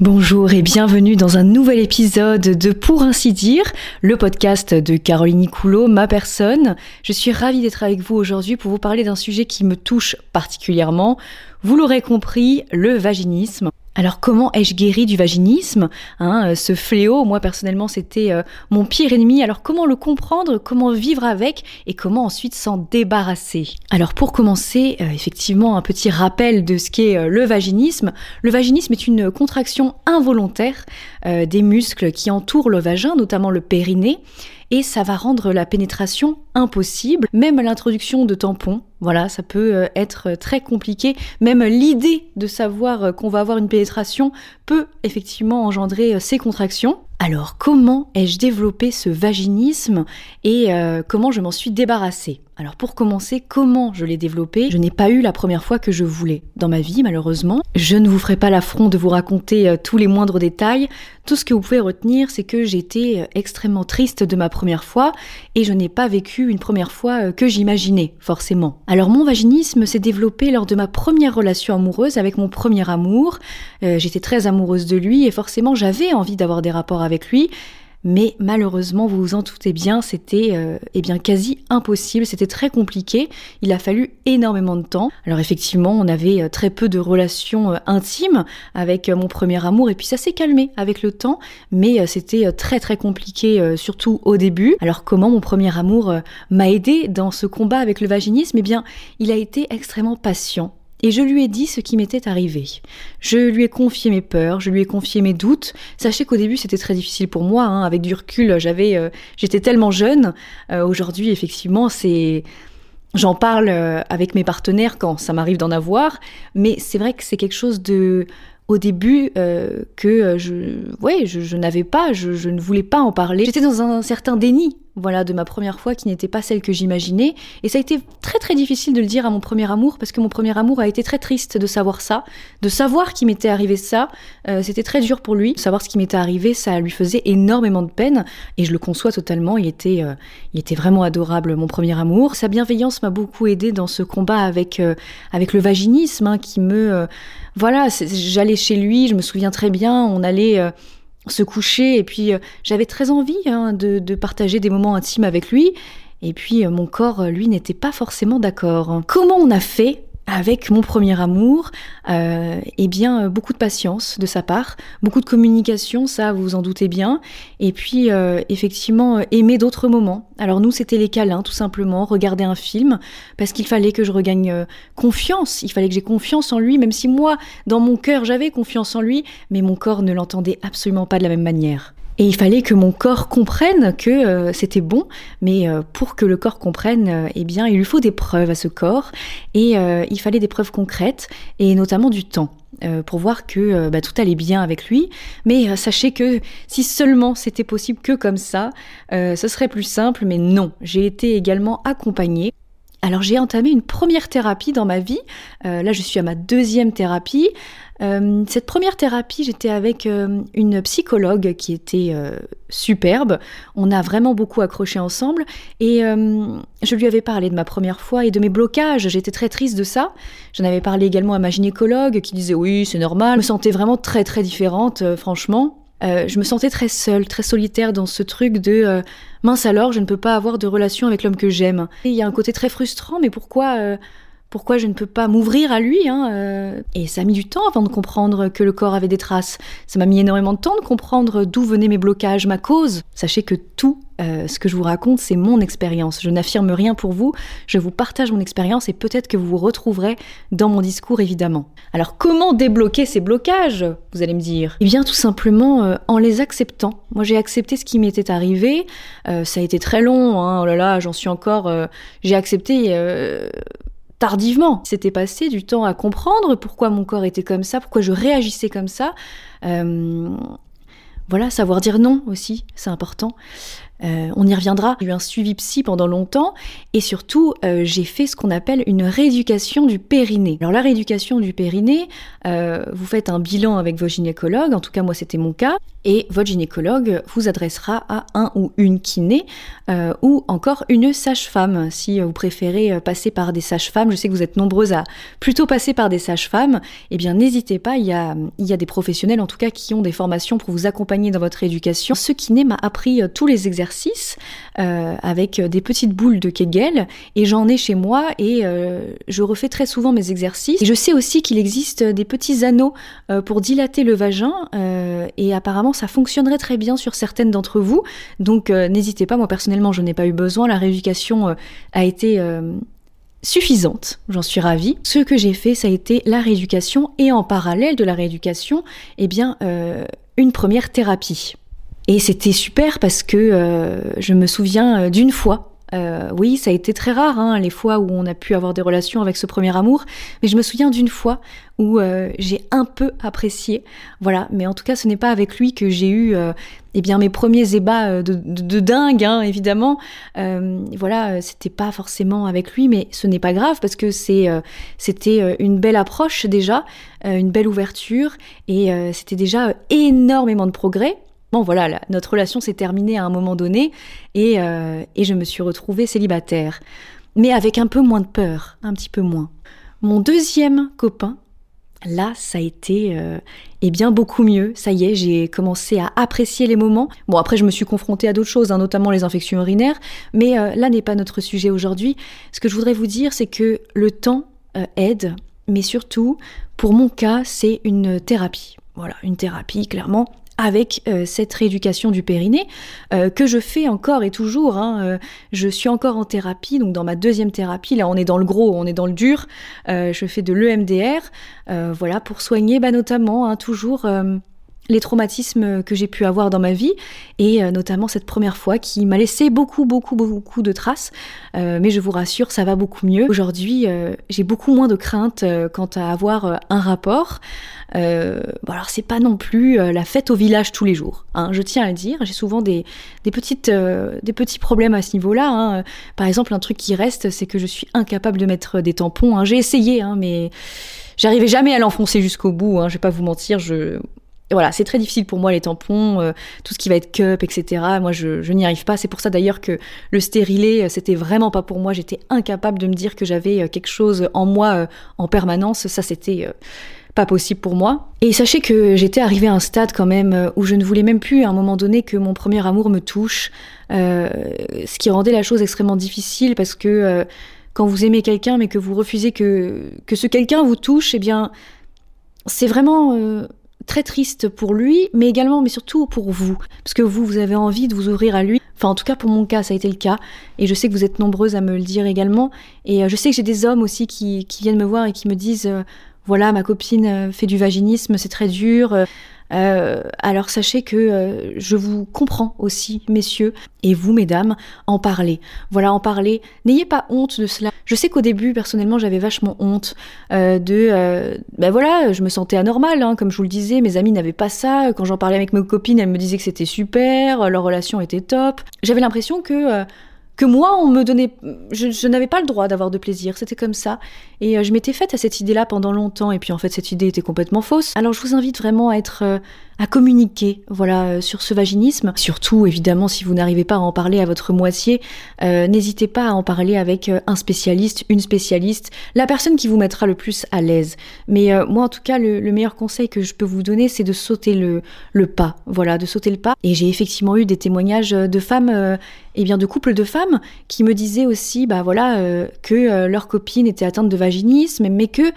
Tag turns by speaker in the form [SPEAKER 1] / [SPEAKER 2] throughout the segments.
[SPEAKER 1] Bonjour et bienvenue dans un nouvel épisode de Pour ainsi dire, le podcast de Caroline Coulot, ma personne. Je suis ravie d'être avec vous aujourd'hui pour vous parler d'un sujet qui me touche particulièrement. Vous l'aurez compris, le vaginisme. Alors comment ai-je guéri du vaginisme hein, euh, Ce fléau, moi personnellement, c'était euh, mon pire ennemi. Alors comment le comprendre, comment vivre avec et comment ensuite s'en débarrasser? Alors pour commencer, euh, effectivement, un petit rappel de ce qu'est le vaginisme. Le vaginisme est une contraction involontaire des muscles qui entourent le vagin, notamment le périnée et ça va rendre la pénétration impossible, même l'introduction de tampons. Voilà, ça peut euh, être très compliqué. Même l'idée de savoir euh, qu'on va avoir une pénétration peut effectivement engendrer euh, ces contractions. Alors, comment ai-je développé ce vaginisme et comment je m'en suis débarrassée? Alors pour commencer, comment je l'ai développé Je n'ai pas eu la première fois que je voulais dans ma vie, malheureusement. Je ne vous ferai pas l'affront de vous raconter euh, tous les moindres détails. Tout ce que vous pouvez retenir, c'est que j'étais euh, extrêmement triste de ma première fois et je n'ai pas vécu une première fois euh, que j'imaginais, forcément. Alors mon vaginisme s'est développé lors de ma première relation amoureuse avec mon premier amour. j'étais très amoureuse de lui et forcément j'avais envie d'avoir des rapports avec lui mais malheureusement, vous vous en doutez bien, c'était euh, eh bien quasi impossible, c'était très compliqué, il a fallu énormément de temps. Alors effectivement, on avait euh, très peu de relations euh, intimes avec mon premier amour. Et puis ça s'est calmé avec le temps, mais c'était très très compliqué surtout au début. Alors comment mon premier amour m'a aidé dans ce combat avec le vaginisme? Eh bien, il a été extrêmement patient et je lui ai dit ce qui m'était arrivé. Je lui ai confié mes peurs, je lui ai confié mes doutes. Sachez qu'au début c'était très difficile pour moi, hein. avec du recul, j'avais, euh, j'étais tellement jeune. Euh, aujourd'hui, effectivement, c'est J'en parle euh, avec mes partenaires quand ça m'arrive d'en avoir, mais c'est vrai que c'est quelque chose de au début que je, ouais, je, n'avais pas, je, je, ne voulais pas en parler. J'étais dans un certain déni voilà, de ma première fois qui n'était pas celle que j'imaginais. Et ça a été très très difficile de le dire à mon premier amour parce que mon premier amour a été très triste de savoir ça, de savoir qu'il m'était arrivé ça. Euh, c'était très dur pour lui. Savoir ce qui m'était arrivé, ça lui faisait énormément de peine et je le conçois totalement. Il était, euh, il était vraiment adorable, mon premier amour. Sa bienveillance m'a beaucoup aidé dans ce combat avec, euh, avec le vaginisme hein, qui me. voilà, j'allais chez lui, je me souviens très bien, on allait se coucher. Et puis, euh, j'avais très envie hein, de, partager des moments intimes avec lui. Et puis, euh, mon corps, lui, n'était pas forcément d'accord. Comment on a fait avec mon premier amour, euh, eh bien beaucoup de patience de sa part, beaucoup de communication, ça vous vous en doutez bien, et puis euh, effectivement euh, aimer d'autres moments. Alors nous c'était les câlins tout simplement, regarder un film, parce qu'il fallait que je regagne confiance, il fallait que j'ai confiance en lui, même si moi dans mon cœur j'avais confiance en lui, mais mon corps ne l'entendait absolument pas de la même manière. Et il fallait que mon corps comprenne que euh, c'était bon, mais euh, pour que le corps comprenne, euh, eh bien, il lui faut des preuves à ce corps, et il fallait des preuves concrètes, et notamment du temps. pour voir que bah, tout allait bien avec lui. Mais sachez que si seulement c'était possible que comme ça, ce serait plus simple, mais non. J'ai été également accompagnée alors j'ai entamé une première thérapie dans ma vie. Euh, là, je suis à ma deuxième thérapie. Euh, cette première thérapie, j'étais avec euh, une psychologue qui était superbe. On a vraiment beaucoup accroché ensemble et je lui avais parlé de ma première fois et de mes blocages. J'étais très triste de ça. J'en avais parlé également à ma gynécologue qui disait oui, c'est normal. Je me sentais vraiment très très différente, franchement. Euh, je me sentais très seule, très solitaire dans ce truc de euh, mince alors, je ne peux pas avoir de relation avec l'homme que j'aime. Il y a un côté très frustrant, mais pourquoi euh, pourquoi je ne peux pas m'ouvrir à lui hein, Et ça a mis du temps avant de comprendre que le corps avait des traces. Ça m'a mis énormément de temps de comprendre d'où venaient mes blocages, ma cause. Sachez que tout euh, ce que je vous raconte, c'est mon expérience. Je n'affirme rien pour vous, je vous partage mon expérience et peut-être que vous vous retrouverez dans mon discours, évidemment. Alors comment débloquer ces blocages, vous allez me dire? Eh bien tout simplement euh, en les acceptant. Moi j'ai accepté ce qui m'était arrivé, euh, ça a été très long, hein. oh là là, j'en suis encore... j'ai accepté tardivement. C'était passé du temps à comprendre pourquoi mon corps était comme ça, pourquoi je réagissais comme ça. voilà, savoir dire non aussi, c'est important. Euh, on y reviendra. J'ai eu un suivi psy pendant longtemps et surtout euh, j'ai fait ce qu'on appelle une rééducation du périnée. Alors la rééducation du périnée, euh, vous faites un bilan avec vos gynécologues, en tout cas moi c'était mon cas, et votre gynécologue vous adressera à un ou une kiné ou encore une sage-femme si vous préférez passer par des sages-femmes. Je sais que vous êtes nombreuses à plutôt passer par des sages-femmes. Eh bien n'hésitez pas, il y, a, il y a des professionnels en tout cas qui ont des formations pour vous accompagner dans votre éducation. Ce kiné m'a appris tous les exercices euh, avec des petites boules de Kegel et j'en ai chez moi et euh, je refais très souvent mes exercices. Je sais aussi qu'il existe des petits anneaux euh, pour dilater le vagin et apparemment ça fonctionnerait très bien sur certaines d'entre vous. Donc n'hésitez pas, moi personnellement je n'ai pas eu besoin, la rééducation a été suffisante, j'en suis ravie. Ce que j'ai fait, ça a été la rééducation et en parallèle de la rééducation, eh bien, une première thérapie. Et c'était super parce que euh, je me souviens euh, d'une fois. Euh, oui, ça a été très rare, hein, les fois où on a pu avoir des relations avec ce premier amour, mais je me souviens d'une fois où j'ai un peu apprécié. Voilà, mais en tout cas, ce n'est pas avec lui que j'ai eu eh bien, mes premiers ébats de, dingue, hein, évidemment. voilà, c'était pas forcément avec lui, mais ce n'est pas grave parce que c'est, c'était une belle approche déjà, une belle ouverture, et c'était déjà énormément de progrès. Bon voilà, notre relation s'est terminée à un moment donné et, euh, et je me suis retrouvée célibataire. Mais avec un peu moins de peur, un petit peu moins. Mon deuxième copain, Là, ça a été euh, eh bien beaucoup mieux. Ça y est, j'ai commencé à apprécier les moments. Bon, après, je me suis confrontée à d'autres choses, hein, notamment les infections urinaires, mais euh, là n'est pas notre sujet aujourd'hui. Ce que je voudrais vous dire, c'est que le temps aide, mais surtout, pour mon cas, c'est une thérapie. Voilà, une thérapie, clairement avec euh, cette rééducation du périnée euh, que je fais encore et toujours. Hein, euh, je suis encore en thérapie, donc dans ma deuxième thérapie. Là, on est dans le gros, on est dans le dur. je fais de l'EMDR, voilà, pour soigner, bah, notamment hein, toujours les traumatismes que j'ai pu avoir dans ma vie et euh, notamment cette première fois qui m'a laissé beaucoup beaucoup beaucoup de traces euh, mais je vous rassure ça va beaucoup mieux aujourd'hui euh, j'ai beaucoup moins de crainte quant à avoir un rapport bon alors c'est pas non plus la fête au village tous les jours hein, je tiens à le dire j'ai souvent des, des petites des petits problèmes à ce niveau là hein. par exemple un truc qui reste c'est que je suis incapable de mettre des tampons hein. j'ai essayé mais J'arrivais jamais à l'enfoncer jusqu'au bout, hein, je vais pas vous mentir, je, voilà, c'est très difficile pour moi les tampons, euh, tout ce qui va être cup, etc. Moi, je, je n'y arrive pas. C'est pour ça d'ailleurs que le stérilet, euh, c'était vraiment pas pour moi. J'étais incapable de me dire que j'avais euh, quelque chose en moi en permanence. Ça, c'était pas possible pour moi. Et sachez que j'étais arrivée à un stade quand même où je ne voulais même plus à un moment donné que mon premier amour me touche, ce qui rendait la chose extrêmement difficile parce que quand vous aimez quelqu'un mais que vous refusez que, que ce quelqu'un vous touche, eh bien, c'est vraiment très triste pour lui, mais également, mais surtout pour vous, parce que vous, vous avez envie de vous ouvrir à lui. Enfin, en tout cas, pour mon cas, ça a été le cas, et je sais que vous êtes nombreuses à me le dire également. Et euh, je sais que j'ai des hommes aussi qui, viennent me voir et qui me disent, euh, voilà, ma copine euh, fait du vaginisme, c'est très dur. Euh, alors sachez que euh, je vous comprends aussi, messieurs, et vous, mesdames, en parler. Voilà, en parler. N'ayez pas honte de cela. Je sais qu'au début, personnellement, j'avais vachement honte euh, de... ben voilà, je me sentais anormale, hein, comme je vous le disais, mes amis n'avaient pas ça. Quand j'en parlais avec mes copines, elles me disaient que c'était super, leur relation était top. J'avais l'impression que que moi, on me donnait, je, n'avais pas le droit d'avoir de plaisir, c'était comme ça. Et euh, je m'étais faite à cette idée-là pendant longtemps, et puis en fait, cette idée était complètement fausse. Alors, je vous invite vraiment à être euh, à communiquer voilà euh, sur ce vaginisme. Surtout évidemment si vous n'arrivez pas à en parler à votre moitié, n'hésitez pas à en parler avec un spécialiste, une spécialiste, la personne qui vous mettra le plus à l'aise. Mais moi en tout cas le, meilleur conseil que je peux vous donner c'est de sauter le, pas, voilà, de sauter le pas. Et j'ai effectivement eu des témoignages de femmes, eh bien de couples de femmes qui me disaient aussi bah voilà que leur copine était atteinte de vaginisme, mais que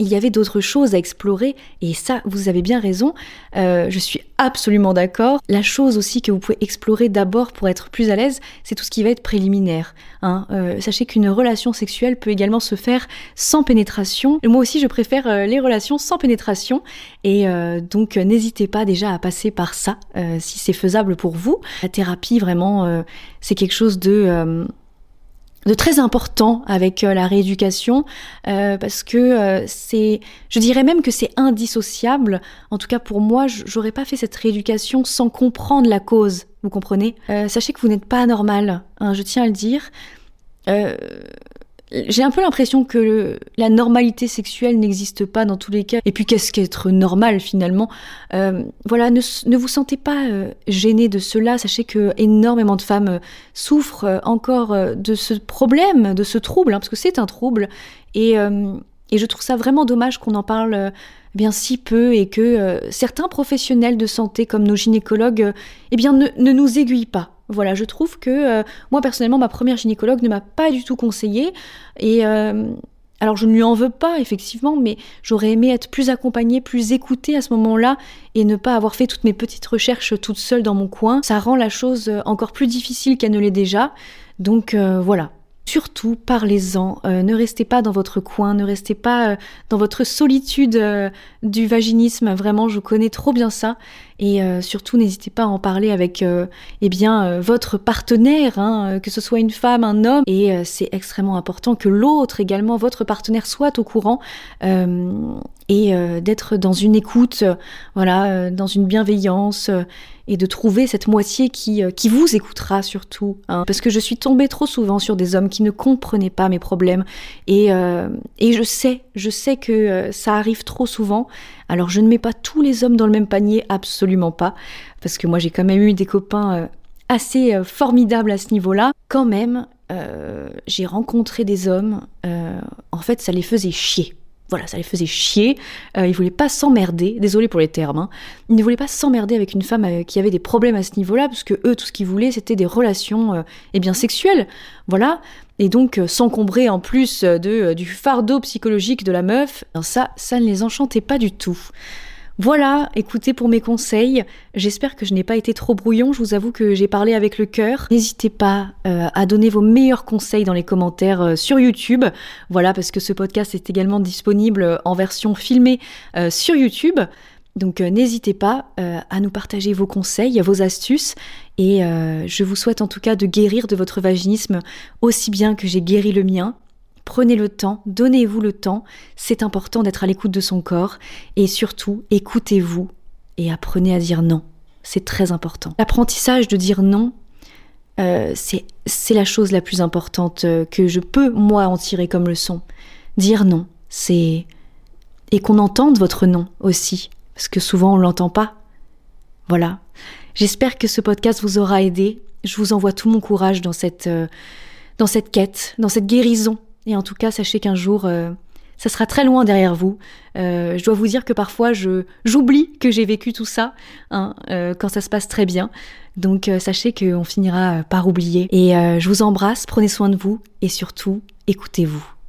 [SPEAKER 1] il y avait d'autres choses à explorer et ça, vous avez bien raison, euh, je suis absolument d'accord. La chose aussi que vous pouvez explorer d'abord pour être plus à l'aise, c'est tout ce qui va être préliminaire. Hein. Euh, sachez qu'une relation sexuelle peut également se faire sans pénétration. Moi aussi, je préfère euh, les relations sans pénétration et donc n'hésitez pas déjà à passer par ça si c'est faisable pour vous. La thérapie, vraiment, c'est quelque chose de de très important avec la rééducation parce que c'est je dirais même que c'est indissociable. En tout cas pour moi j'aurais pas fait cette rééducation sans comprendre la cause vous comprenez? Sachez que vous n'êtes pas anormal hein, je tiens à le dire j'ai un peu l'impression que la normalité sexuelle n'existe pas dans tous les cas. Et puis qu'est-ce qu'être normal finalement? Euh, Voilà, ne, vous sentez pas euh, gêné de cela. Sachez que énormément de femmes euh, souffrent encore de ce problème, de ce trouble, hein, parce que c'est un trouble. Et, et, je trouve ça vraiment dommage qu'on en parle bien si peu et que certains professionnels de santé comme nos gynécologues, eh bien ne, ne nous aiguillent pas voilà, je trouve que euh, moi personnellement, ma première gynécologue ne m'a pas du tout conseillé. Et euh, alors je ne lui en veux pas, effectivement, mais j'aurais aimé être plus accompagnée, plus écoutée à ce moment-là et ne pas avoir fait toutes mes petites recherches toute seule dans mon coin. Ça rend la chose encore plus difficile qu'elle ne l'est déjà. Donc euh, voilà, Surtout, parlez-en. Euh, ne restez pas dans votre coin, ne restez pas euh, dans votre solitude euh, du vaginisme. Vraiment, je connais trop bien ça. Et surtout, n'hésitez pas à en parler avec, eh bien, votre partenaire, hein, que ce soit une femme, un homme. Et c'est extrêmement important que l'autre également, votre partenaire, soit au courant et d'être dans une écoute, voilà, dans une bienveillance et de trouver cette moitié qui, euh, qui vous écoutera surtout. Hein. Parce que je suis tombée trop souvent sur des hommes qui ne comprenaient pas mes problèmes. Et, euh, et je sais, je sais que euh, ça arrive trop souvent. Alors je ne mets pas tous les hommes dans le même panier, absolument pas. Parce que moi j'ai quand même eu des copains assez formidables à ce niveau-là. Quand même, j'ai rencontré des hommes, en fait ça les faisait chier voilà, ça les faisait chier. Euh, ils voulaient pas s'emmerder. Désolé pour les termes. Hein. Ils ne voulaient pas s'emmerder avec une femme euh, qui avait des problèmes à ce niveau-là, parce que eux, tout ce qu'ils voulaient, c'était des relations, euh, eh bien, sexuelles. Voilà. Et donc, euh, s'encombrer en plus de, du fardeau psychologique de la meuf, ça, ça ne les enchantait pas du tout. Voilà, écoutez pour mes conseils. J'espère que je n'ai pas été trop brouillon. Je vous avoue que j'ai parlé avec le cœur. N'hésitez pas euh, à donner vos meilleurs conseils dans les commentaires euh, sur YouTube. Voilà, parce que ce podcast est également disponible en version filmée euh, sur YouTube. Donc n'hésitez pas à nous partager vos conseils, vos astuces. Et je vous souhaite en tout cas de guérir de votre vaginisme aussi bien que j'ai guéri le mien. Prenez le temps, donnez-vous le temps, c'est important d'être à l'écoute de son corps et surtout écoutez-vous et apprenez à dire non. C'est très important. L'apprentissage de dire non, euh, c'est la chose la plus importante euh, que je peux, moi, en tirer comme leçon. Dire non, c'est... Et qu'on entende votre non aussi, parce que souvent on ne l'entend pas. Voilà. J'espère que ce podcast vous aura aidé. Je vous envoie tout mon courage dans cette, euh, dans cette quête, dans cette guérison et en tout cas, sachez qu'un jour, euh, ça sera très loin derrière vous. Euh, je dois vous dire que parfois, j'oublie que j'ai vécu tout ça hein, euh, quand ça se passe très bien. Donc, sachez qu'on finira par oublier. Et je vous embrasse, prenez soin de vous et surtout, écoutez-vous.